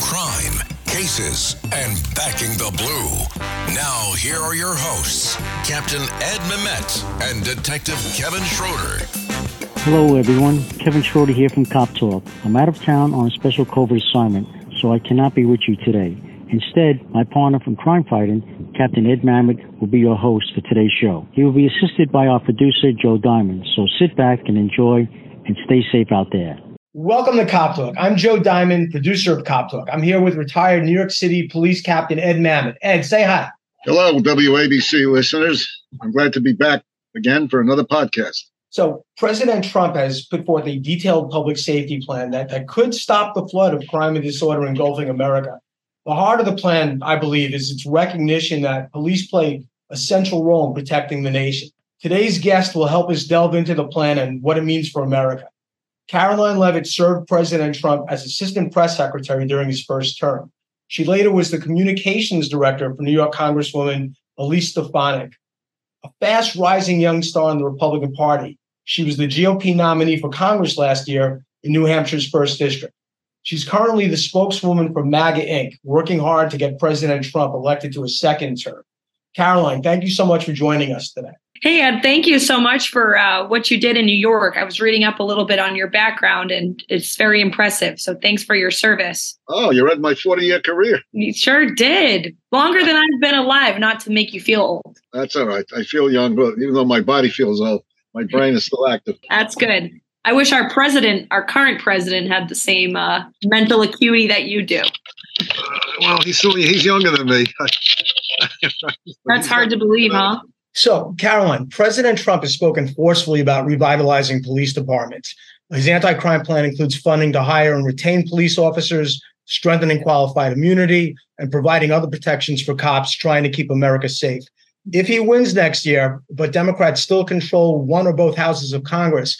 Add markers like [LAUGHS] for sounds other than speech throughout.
crime, cases, and backing the blue. Now, here are your hosts, Captain Ed Mamet and Detective Kevin Schroeder. Hello, everyone. Kevin Schroeder here from Cop Talk. I'm out of town on a special covert assignment, so I cannot be with you today. Instead, my partner from Crime Fighting, Captain Ed Mamet, will be your host for today's show. He will be assisted by our producer, Joe Diamond. So sit back and enjoy and stay safe out there. Welcome to Cop Talk. I'm Joe Diamond, producer of Cop Talk. I'm here with retired New York City Police Captain Ed Mamet. Ed, say hi. Hello, WABC listeners. I'm glad to be back again for another podcast. So, President Trump has put forth a detailed public safety plan that, that could stop the flood of crime and disorder engulfing America. The heart of the plan, I believe, is its recognition that police play a central role in protecting the nation. Today's guest will help us delve into the plan and what it means for America. Karoline Leavitt served President Trump as assistant press secretary during his first term. She later was the communications director for New York Congresswoman Elise Stefanik. A fast rising young star in the Republican Party, she was the GOP nominee for Congress last year in New Hampshire's first district. She's currently the spokeswoman for MAGA Inc., working hard to get President Trump elected to a second term. Karoline, thank you so much for joining us today. Hey, Ed, thank you so much for uh, what you did in New York. I was reading up a little bit on your background, and it's very impressive. So thanks for your service. Oh, you read my 40 year career. You sure did. Longer than I've been alive, not to make you feel old. That's all right. I feel young, but even though my body feels old, my brain is still active. That's good. I wish our president, our current president, had the same uh, mental acuity that you do. Uh, well, he's still, he's younger than me. [LAUGHS] That's hard to believe, huh? So, Karoline, President Trump has spoken forcefully about revitalizing police departments. His anti crime plan includes funding to hire and retain police officers, strengthening qualified immunity, and providing other protections for cops trying to keep America safe. If he wins next year, but Democrats still control one or both houses of Congress,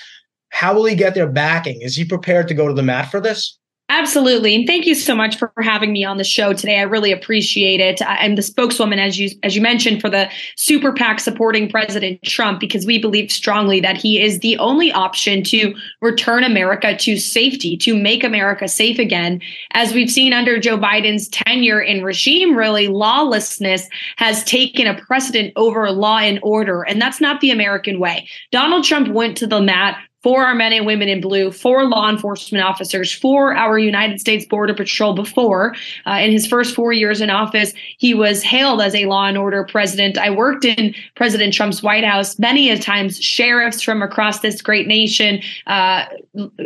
how will he get their backing? Is he prepared to go to the mat for this? Absolutely, and thank you so much for having me on the show today. I really appreciate it. I'm the spokeswoman, as you as you mentioned, for the super PAC supporting President Trump because we believe strongly that he is the only option to return America to safety, to make America safe again. As we've seen under Joe Biden's tenure in regime, really lawlessness has taken a precedent over law and order, and that's not the American way. Donald Trump went to the mat for our men and women in blue, for law enforcement officers, for our United States Border Patrol before. Uh, in his first four years in office, he was hailed as a law and order president. I worked in President Trump's White House many a times, sheriffs from across this great nation, uh,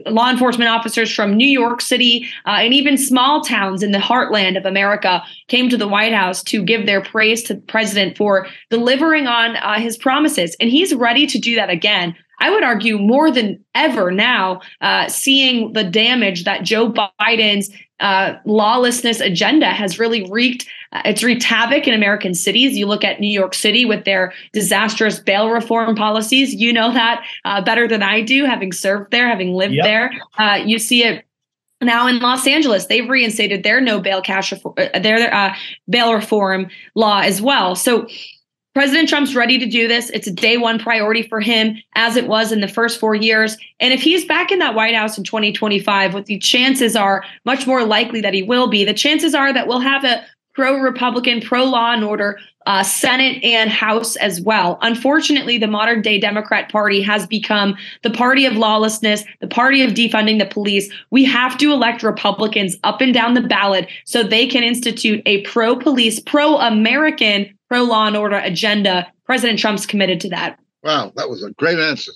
law enforcement officers from New York City, uh, and even small towns in the heartland of America came to the White House to give their praise to the president for delivering on uh, his promises. And he's ready to do that again. I would argue more than ever now, uh, seeing the damage that Joe Biden's uh, lawlessness agenda has really wreaked. Uh, it's wreaked havoc in American cities. You look at New York City with their disastrous bail reform policies. You know that uh, better than I do, having served there, having lived yep. there. Uh, you see it now in Los Angeles, they've reinstated their no bail cash reform, uh, their uh, bail reform law as well. So President Trump's ready to do this. It's a day one priority for him, as it was in the first four years. And if he's back in that White House in 2025, what the chances are much more likely that he will be, the chances are that we'll have a pro Republican, pro law and order uh, Senate and House as well. Unfortunately, the modern day Democrat Party has become the party of lawlessness, the party of defunding the police. We have to elect Republicans up and down the ballot so they can institute a pro police, pro American pro law and order agenda. President Trump's committed to that. Wow, that was a great answer.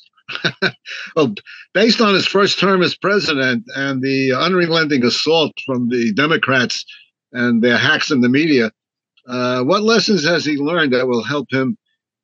[LAUGHS] well, based on his first term as president and the unrelenting assault from the Democrats and their hacks in the media, uh, what lessons has he learned that will help him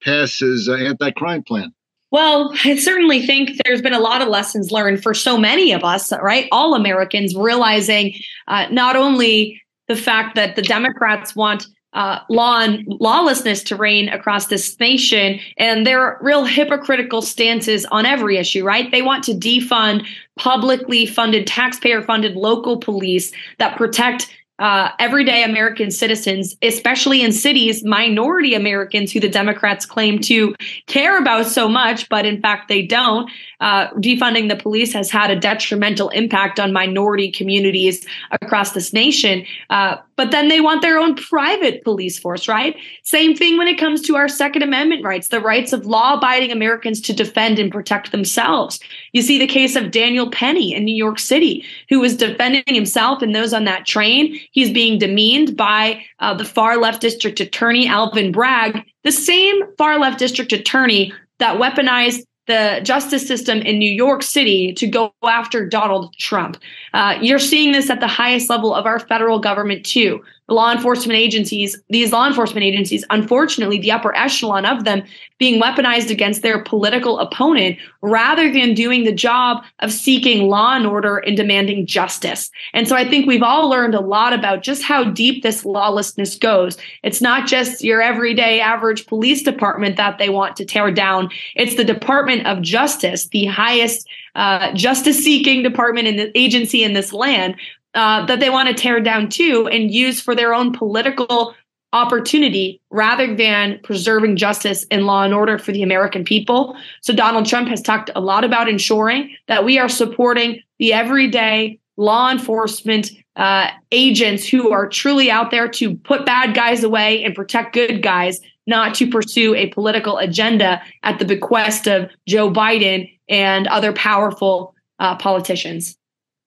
pass his uh, anti crime plan? Well, I certainly think there's been a lot of lessons learned for so many of us, right? All Americans realizing uh, not only the fact that the Democrats want uh, law and lawlessness to reign across this nation and their real hypocritical stances on every issue right they want to defund publicly funded taxpayer funded local police that protect uh, everyday American citizens, especially in cities, minority Americans who the Democrats claim to care about so much, but in fact they don't. Uh, defunding the police has had a detrimental impact on minority communities across this nation. Uh, but then they want their own private police force, right? Same thing when it comes to our Second Amendment rights, the rights of law abiding Americans to defend and protect themselves. You see the case of Daniel Penny in New York City, who was defending himself and those on that train. He's being demeaned by uh, the far left district attorney, Alvin Bragg, the same far left district attorney that weaponized the justice system in New York City to go after Donald Trump. Uh, you're seeing this at the highest level of our federal government, too law enforcement agencies, these law enforcement agencies, unfortunately, the upper echelon of them being weaponized against their political opponent rather than doing the job of seeking law and order and demanding justice. And so I think we've all learned a lot about just how deep this lawlessness goes. It's not just your everyday average police department that they want to tear down, it's the Department of Justice, the highest uh, justice seeking department the agency in this land uh, that they want to tear down too and use for their own political opportunity rather than preserving justice and law and order for the American people. So Donald Trump has talked a lot about ensuring that we are supporting the everyday law enforcement uh, agents who are truly out there to put bad guys away and protect good guys, not to pursue a political agenda at the bequest of Joe Biden and other powerful uh, politicians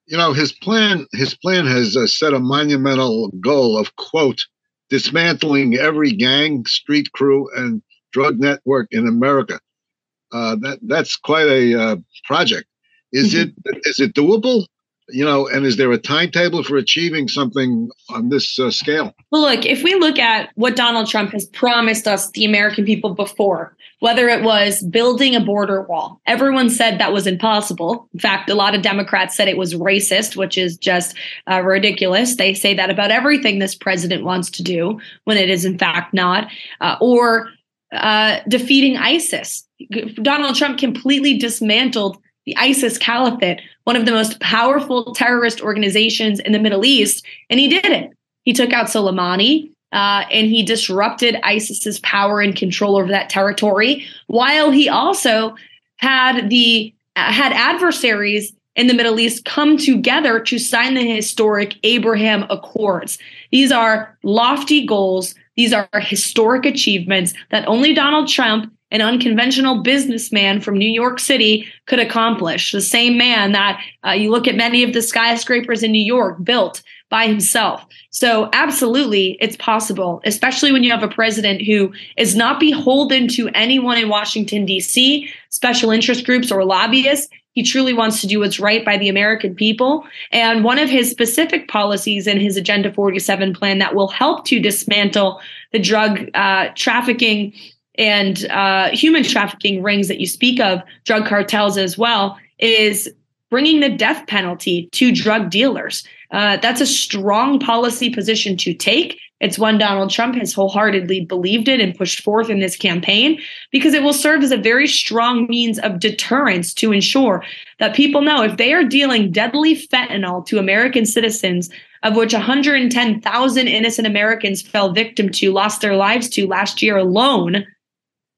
you know his plan his plan has uh, set a monumental goal of quote dismantling every gang street crew and drug network in america. Uh, that that's quite a uh, project. Is mm-hmm. it is it doable you know, and is there a timetable for achieving something on this uh, scale? Well, look, if we look at what Donald Trump has promised us, the American people, before, whether it was building a border wall, everyone said that was impossible. In fact, a lot of Democrats said it was racist, which is just uh, ridiculous. They say that about everything this president wants to do when it is, in fact, not. Uh, or uh, defeating ISIS. Donald Trump completely dismantled the ISIS caliphate, one of the most powerful terrorist organizations in the Middle East, and he did it. He took out Soleimani. Uh, and he disrupted ISIS's power and control over that territory, while he also had the uh, had adversaries in the Middle East come together to sign the historic Abraham Accords. These are lofty goals. These are historic achievements that only Donald Trump an unconventional businessman from New York City could accomplish. The same man that uh, you look at many of the skyscrapers in New York built by himself. So, absolutely, it's possible, especially when you have a president who is not beholden to anyone in Washington, D.C., special interest groups, or lobbyists. He truly wants to do what's right by the American people. And one of his specific policies in his Agenda 47 plan that will help to dismantle the drug uh, trafficking and uh, human trafficking rings that you speak of, drug cartels as well, is bringing the death penalty to drug dealers. Uh, that's a strong policy position to take. It's one Donald Trump has wholeheartedly believed in and pushed forth in this campaign because it will serve as a very strong means of deterrence to ensure that people know if they are dealing deadly fentanyl to American citizens, of which 110,000 innocent Americans fell victim to, lost their lives to last year alone,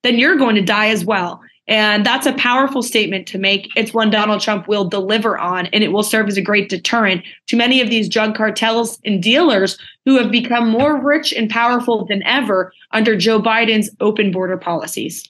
then you're going to die as well. And that's a powerful statement to make. It's one Donald Trump will deliver on, and it will serve as a great deterrent to many of these drug cartels and dealers who have become more rich and powerful than ever under Joe Biden's open border policies.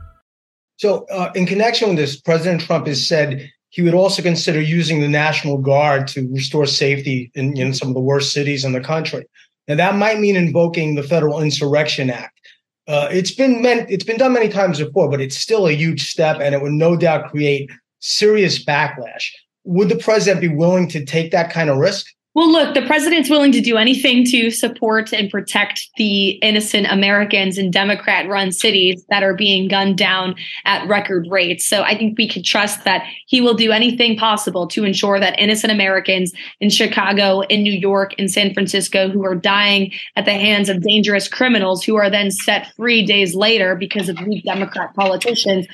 So, uh, in connection with this, President Trump has said he would also consider using the National Guard to restore safety in know, some of the worst cities in the country. Now, that might mean invoking the Federal Insurrection Act. Uh, it's been meant, it's been done many times before, but it's still a huge step, and it would no doubt create serious backlash. Would the president be willing to take that kind of risk? Well, look, the president's willing to do anything to support and protect the innocent Americans in Democrat run cities that are being gunned down at record rates. So I think we can trust that he will do anything possible to ensure that innocent Americans in Chicago, in New York, in San Francisco who are dying at the hands of dangerous criminals who are then set free days later because of weak Democrat politicians,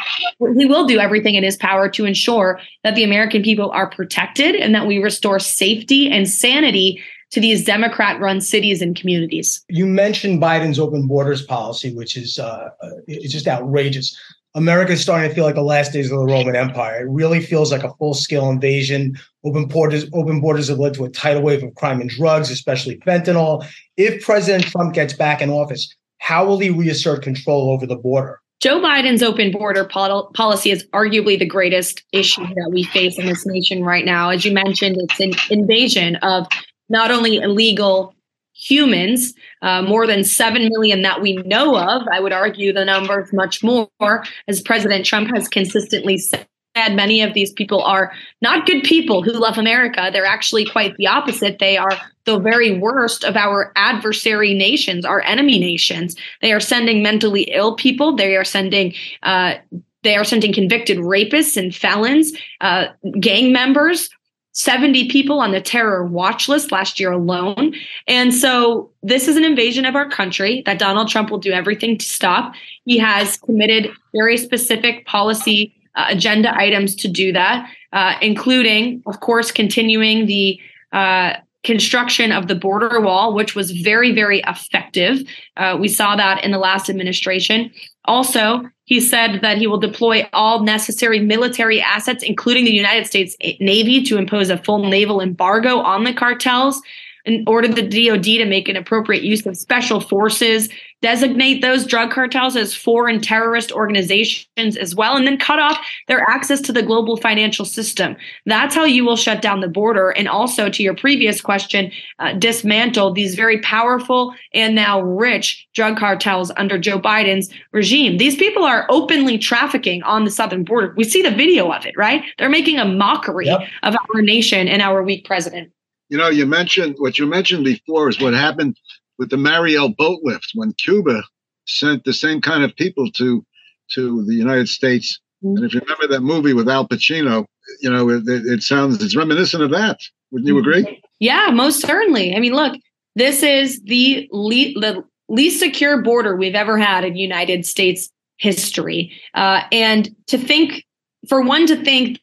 he will do everything in his power to ensure that the American people are protected and that we restore safety and safety insanity to these Democrat run cities and communities. You mentioned Biden's open borders policy, which is uh, it's just outrageous. America is starting to feel like the last days of the Roman Empire. It really feels like a full scale invasion. Open borders, open borders have led to a tidal wave of crime and drugs, especially fentanyl. If President Trump gets back in office, how will he reassert control over the border? Joe Biden's open border pol- policy is arguably the greatest issue that we face in this nation right now. As you mentioned, it's an invasion of not only illegal humans, uh, more than 7 million that we know of. I would argue the number is much more, as President Trump has consistently said many of these people are not good people who love America. They're actually quite the opposite. They are the very worst of our adversary nations, our enemy nations. They are sending mentally ill people. They are sending uh, they are sending convicted rapists and felons, uh, gang members 70 people on the terror watch list last year alone. And so this is an invasion of our country that Donald Trump will do everything to stop. He has committed very specific policy uh, agenda items to do that, uh, including, of course, continuing the uh, construction of the border wall, which was very, very effective. Uh, we saw that in the last administration. Also, he said that he will deploy all necessary military assets, including the United States Navy, to impose a full naval embargo on the cartels and ordered the DoD to make an appropriate use of special forces, designate those drug cartels as foreign terrorist organizations as well, and then cut off their access to the global financial system. That's how you will shut down the border. And also, to your previous question, uh, dismantle these very powerful and now rich drug cartels under Joe Biden's regime. These people are openly trafficking on the southern border. We see the video of it, right? They're making a mockery yep. of our nation and our weak president. You know, you mentioned what you mentioned before is what happened with the Mariel boat lift when Cuba sent the same kind of people to to the United States. Mm-hmm. And if you remember that movie with Al Pacino, you know, it, it sounds it's reminiscent of that. Wouldn't you agree? Yeah, most certainly. I mean, look, this is the, le- the least secure border we've ever had in United States history. Uh, and to think, for one, to think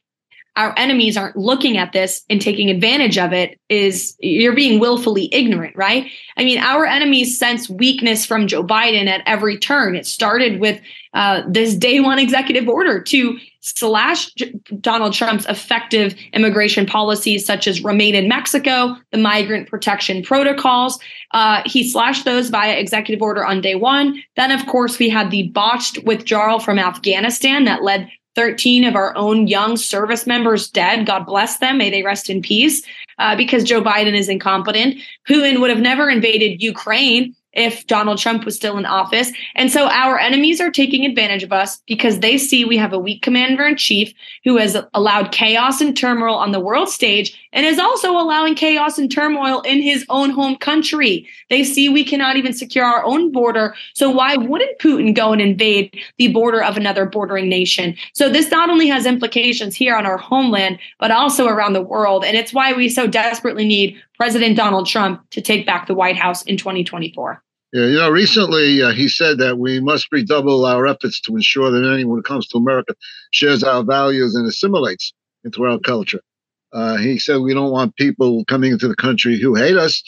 our enemies aren't looking at this and taking advantage of it is you're being willfully ignorant, right? I mean, our enemies sense weakness from Joe Biden at every turn. It started with uh, this day one executive order to slash Donald Trump's effective immigration policies, such as remain in Mexico, the migrant protection protocols. Uh, he slashed those via executive order on day one. Then, of course, we had the botched withdrawal from Afghanistan that led 13 of our own young service members dead. God bless them. May they rest in peace uh, because Joe Biden is incompetent. Putin would have never invaded Ukraine if Donald Trump was still in office. And so our enemies are taking advantage of us because they see we have a weak commander in chief who has allowed chaos and turmoil on the world stage and is also allowing chaos and turmoil in his own home country. They see we cannot even secure our own border. So why wouldn't Putin go and invade the border of another bordering nation? So this not only has implications here on our homeland, but also around the world. And it's why we so desperately need President Donald Trump to take back the White House in 2024. Yeah, you know, recently uh, he said that we must redouble our efforts to ensure that anyone who comes to America shares our values and assimilates into our culture. Uh, he said we don't want people coming into the country who hate us,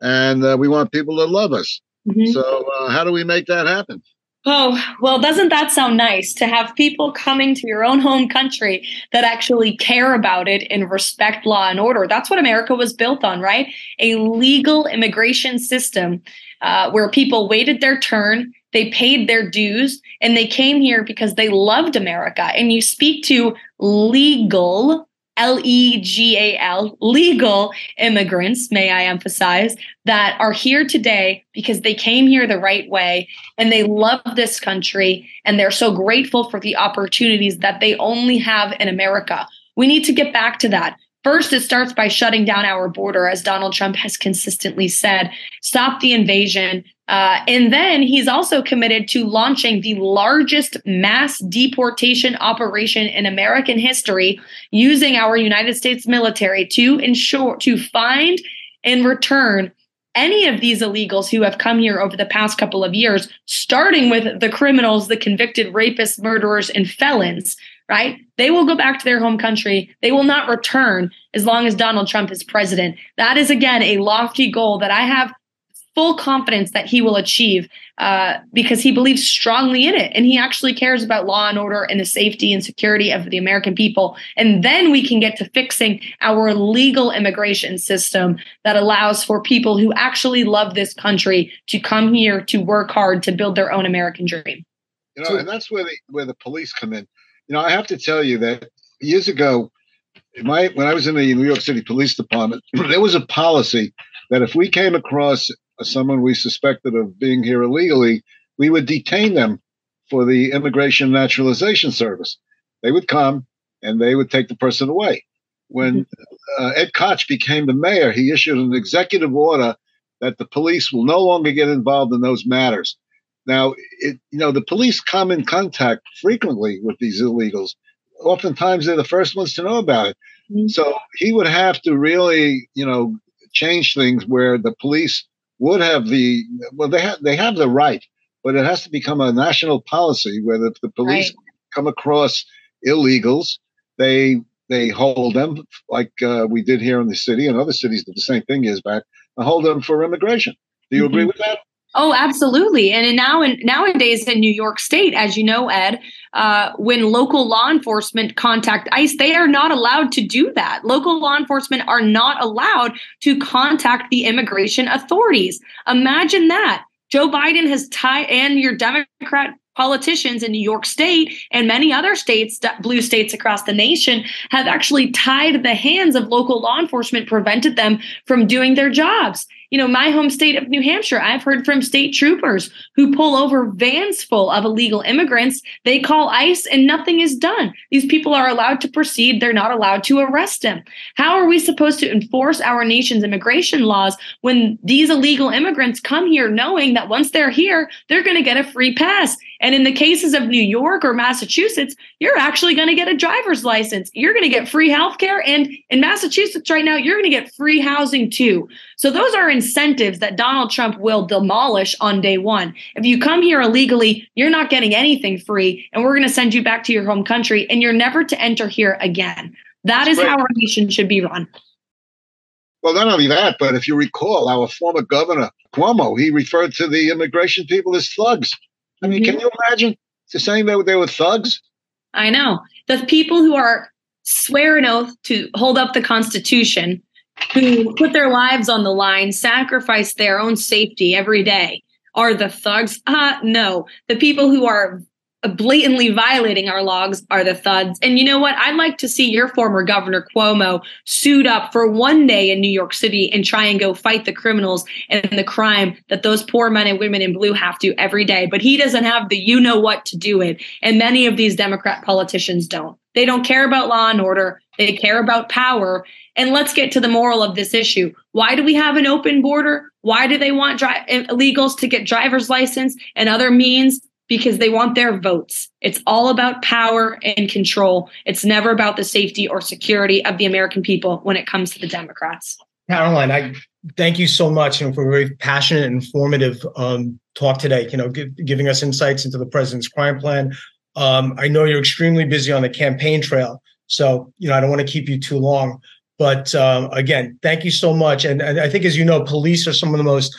and uh, we want people that love us. Mm-hmm. So, uh, how do we make that happen? Oh, well, doesn't that sound nice to have people coming to your own home country that actually care about it and respect law and order? That's what America was built on, right? A legal immigration system uh, where people waited their turn, they paid their dues, and they came here because they loved America. And you speak to legal L E G A L, legal immigrants, may I emphasize, that are here today because they came here the right way and they love this country and they're so grateful for the opportunities that they only have in America. We need to get back to that. First, it starts by shutting down our border, as Donald Trump has consistently said, stop the invasion. Uh, and then he's also committed to launching the largest mass deportation operation in American history using our United States military to ensure to find and return any of these illegals who have come here over the past couple of years, starting with the criminals, the convicted rapists, murderers, and felons right? They will go back to their home country. They will not return as long as Donald Trump is president. That is, again, a lofty goal that I have full confidence that he will achieve uh, because he believes strongly in it. And he actually cares about law and order and the safety and security of the American people. And then we can get to fixing our legal immigration system that allows for people who actually love this country to come here to work hard to build their own American dream. You know, and that's where the where the police come in you know, I have to tell you that years ago, my when I was in the New York City Police Department, [CLEARS THROAT] there was a policy that if we came across someone we suspected of being here illegally, we would detain them for the Immigration Naturalization Service. They would come and they would take the person away. When mm-hmm. uh, Ed Koch became the mayor, he issued an executive order that the police will no longer get involved in those matters. Now, it, you know, the police come in contact frequently with these illegals. Oftentimes, they're the first ones to know about it. Mm-hmm. So he would have to really, you know, change things where the police would have the well, they have they have the right, but it has to become a national policy where the, the police right. come across illegals, they they hold them like uh, we did here in the city and other cities did the same thing years back, and hold them for immigration. Do you mm-hmm. agree with that? Oh, absolutely. And now in, nowadays in New York State, as you know, Ed, uh, when local law enforcement contact ICE, they are not allowed to do that. Local law enforcement are not allowed to contact the immigration authorities. Imagine that. Joe Biden has tied, and your Democrat politicians in New York State and many other states, blue states across the nation, have actually tied the hands of local law enforcement, prevented them from doing their jobs you know, my home state of New Hampshire, I've heard from state troopers who pull over vans full of illegal immigrants. They call ICE and nothing is done. These people are allowed to proceed. They're not allowed to arrest them. How are we supposed to enforce our nation's immigration laws when these illegal immigrants come here knowing that once they're here, they're going to get a free pass? And in the cases of New York or Massachusetts, you're actually going to get a driver's license. You're going to get free health care. And in Massachusetts right now, you're going to get free housing too. So those are incentives that Donald Trump will demolish on day one. If you come here illegally, you're not getting anything free. And we're going to send you back to your home country and you're never to enter here again. That That's is how our nation should be run. Well, not only that, but if you recall, our former governor, Cuomo, he referred to the immigration people as thugs. I mean, mm-hmm. can you imagine the saying that they were thugs? I know. The people who are swear an oath to hold up the Constitution, who put their lives on the line, sacrifice their own safety every day, are the thugs. Uh, no. The people who are blatantly violating our logs are the thugs. And you know what? I'd like to see your former governor Cuomo suit up for one day in New York City and try and go fight the criminals and the crime that those poor men and women in blue have to every day. But he doesn't have the you know what to do it. And many of these Democrat politicians don't. They don't care about law and order. They care about power. And let's get to the moral of this issue. Why do we have an open border? Why do they want dri- illegals to get driver's license and other means because they want their votes. It's all about power and control. It's never about the safety or security of the American people when it comes to the Democrats. Karoline, I thank you so much for a very passionate and informative um, talk today. You know, giving us insights into the president's crime plan. Um, I know you're extremely busy on the campaign trail, so you know I don't want to keep you too long. But um, again, thank you so much. And, and I think, as you know, police are some of the most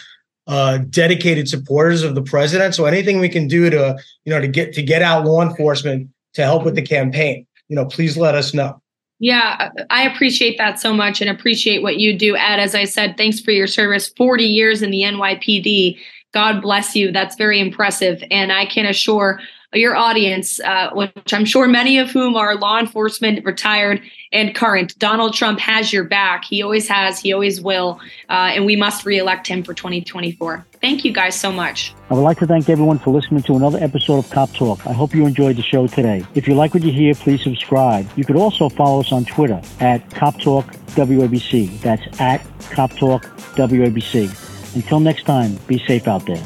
uh, dedicated supporters of the president. So anything we can do to, you know, to get to get out law enforcement to help with the campaign, you know, please let us know. Yeah, I appreciate that so much and appreciate what you do, Ed. As I said, thanks for your service 40 years in the NYPD. God bless you. That's very impressive. And I can assure your audience, uh, which I'm sure many of whom are law enforcement, retired and current. Donald Trump has your back. He always has. He always will. Uh, and we must reelect him for 2024. Thank you guys so much. I would like to thank everyone for listening to another episode of Cop Talk. I hope you enjoyed the show today. If you like what you hear, please subscribe. You could also follow us on Twitter at Cop Talk WABC. That's at Cop Talk WABC. Until next time, be safe out there.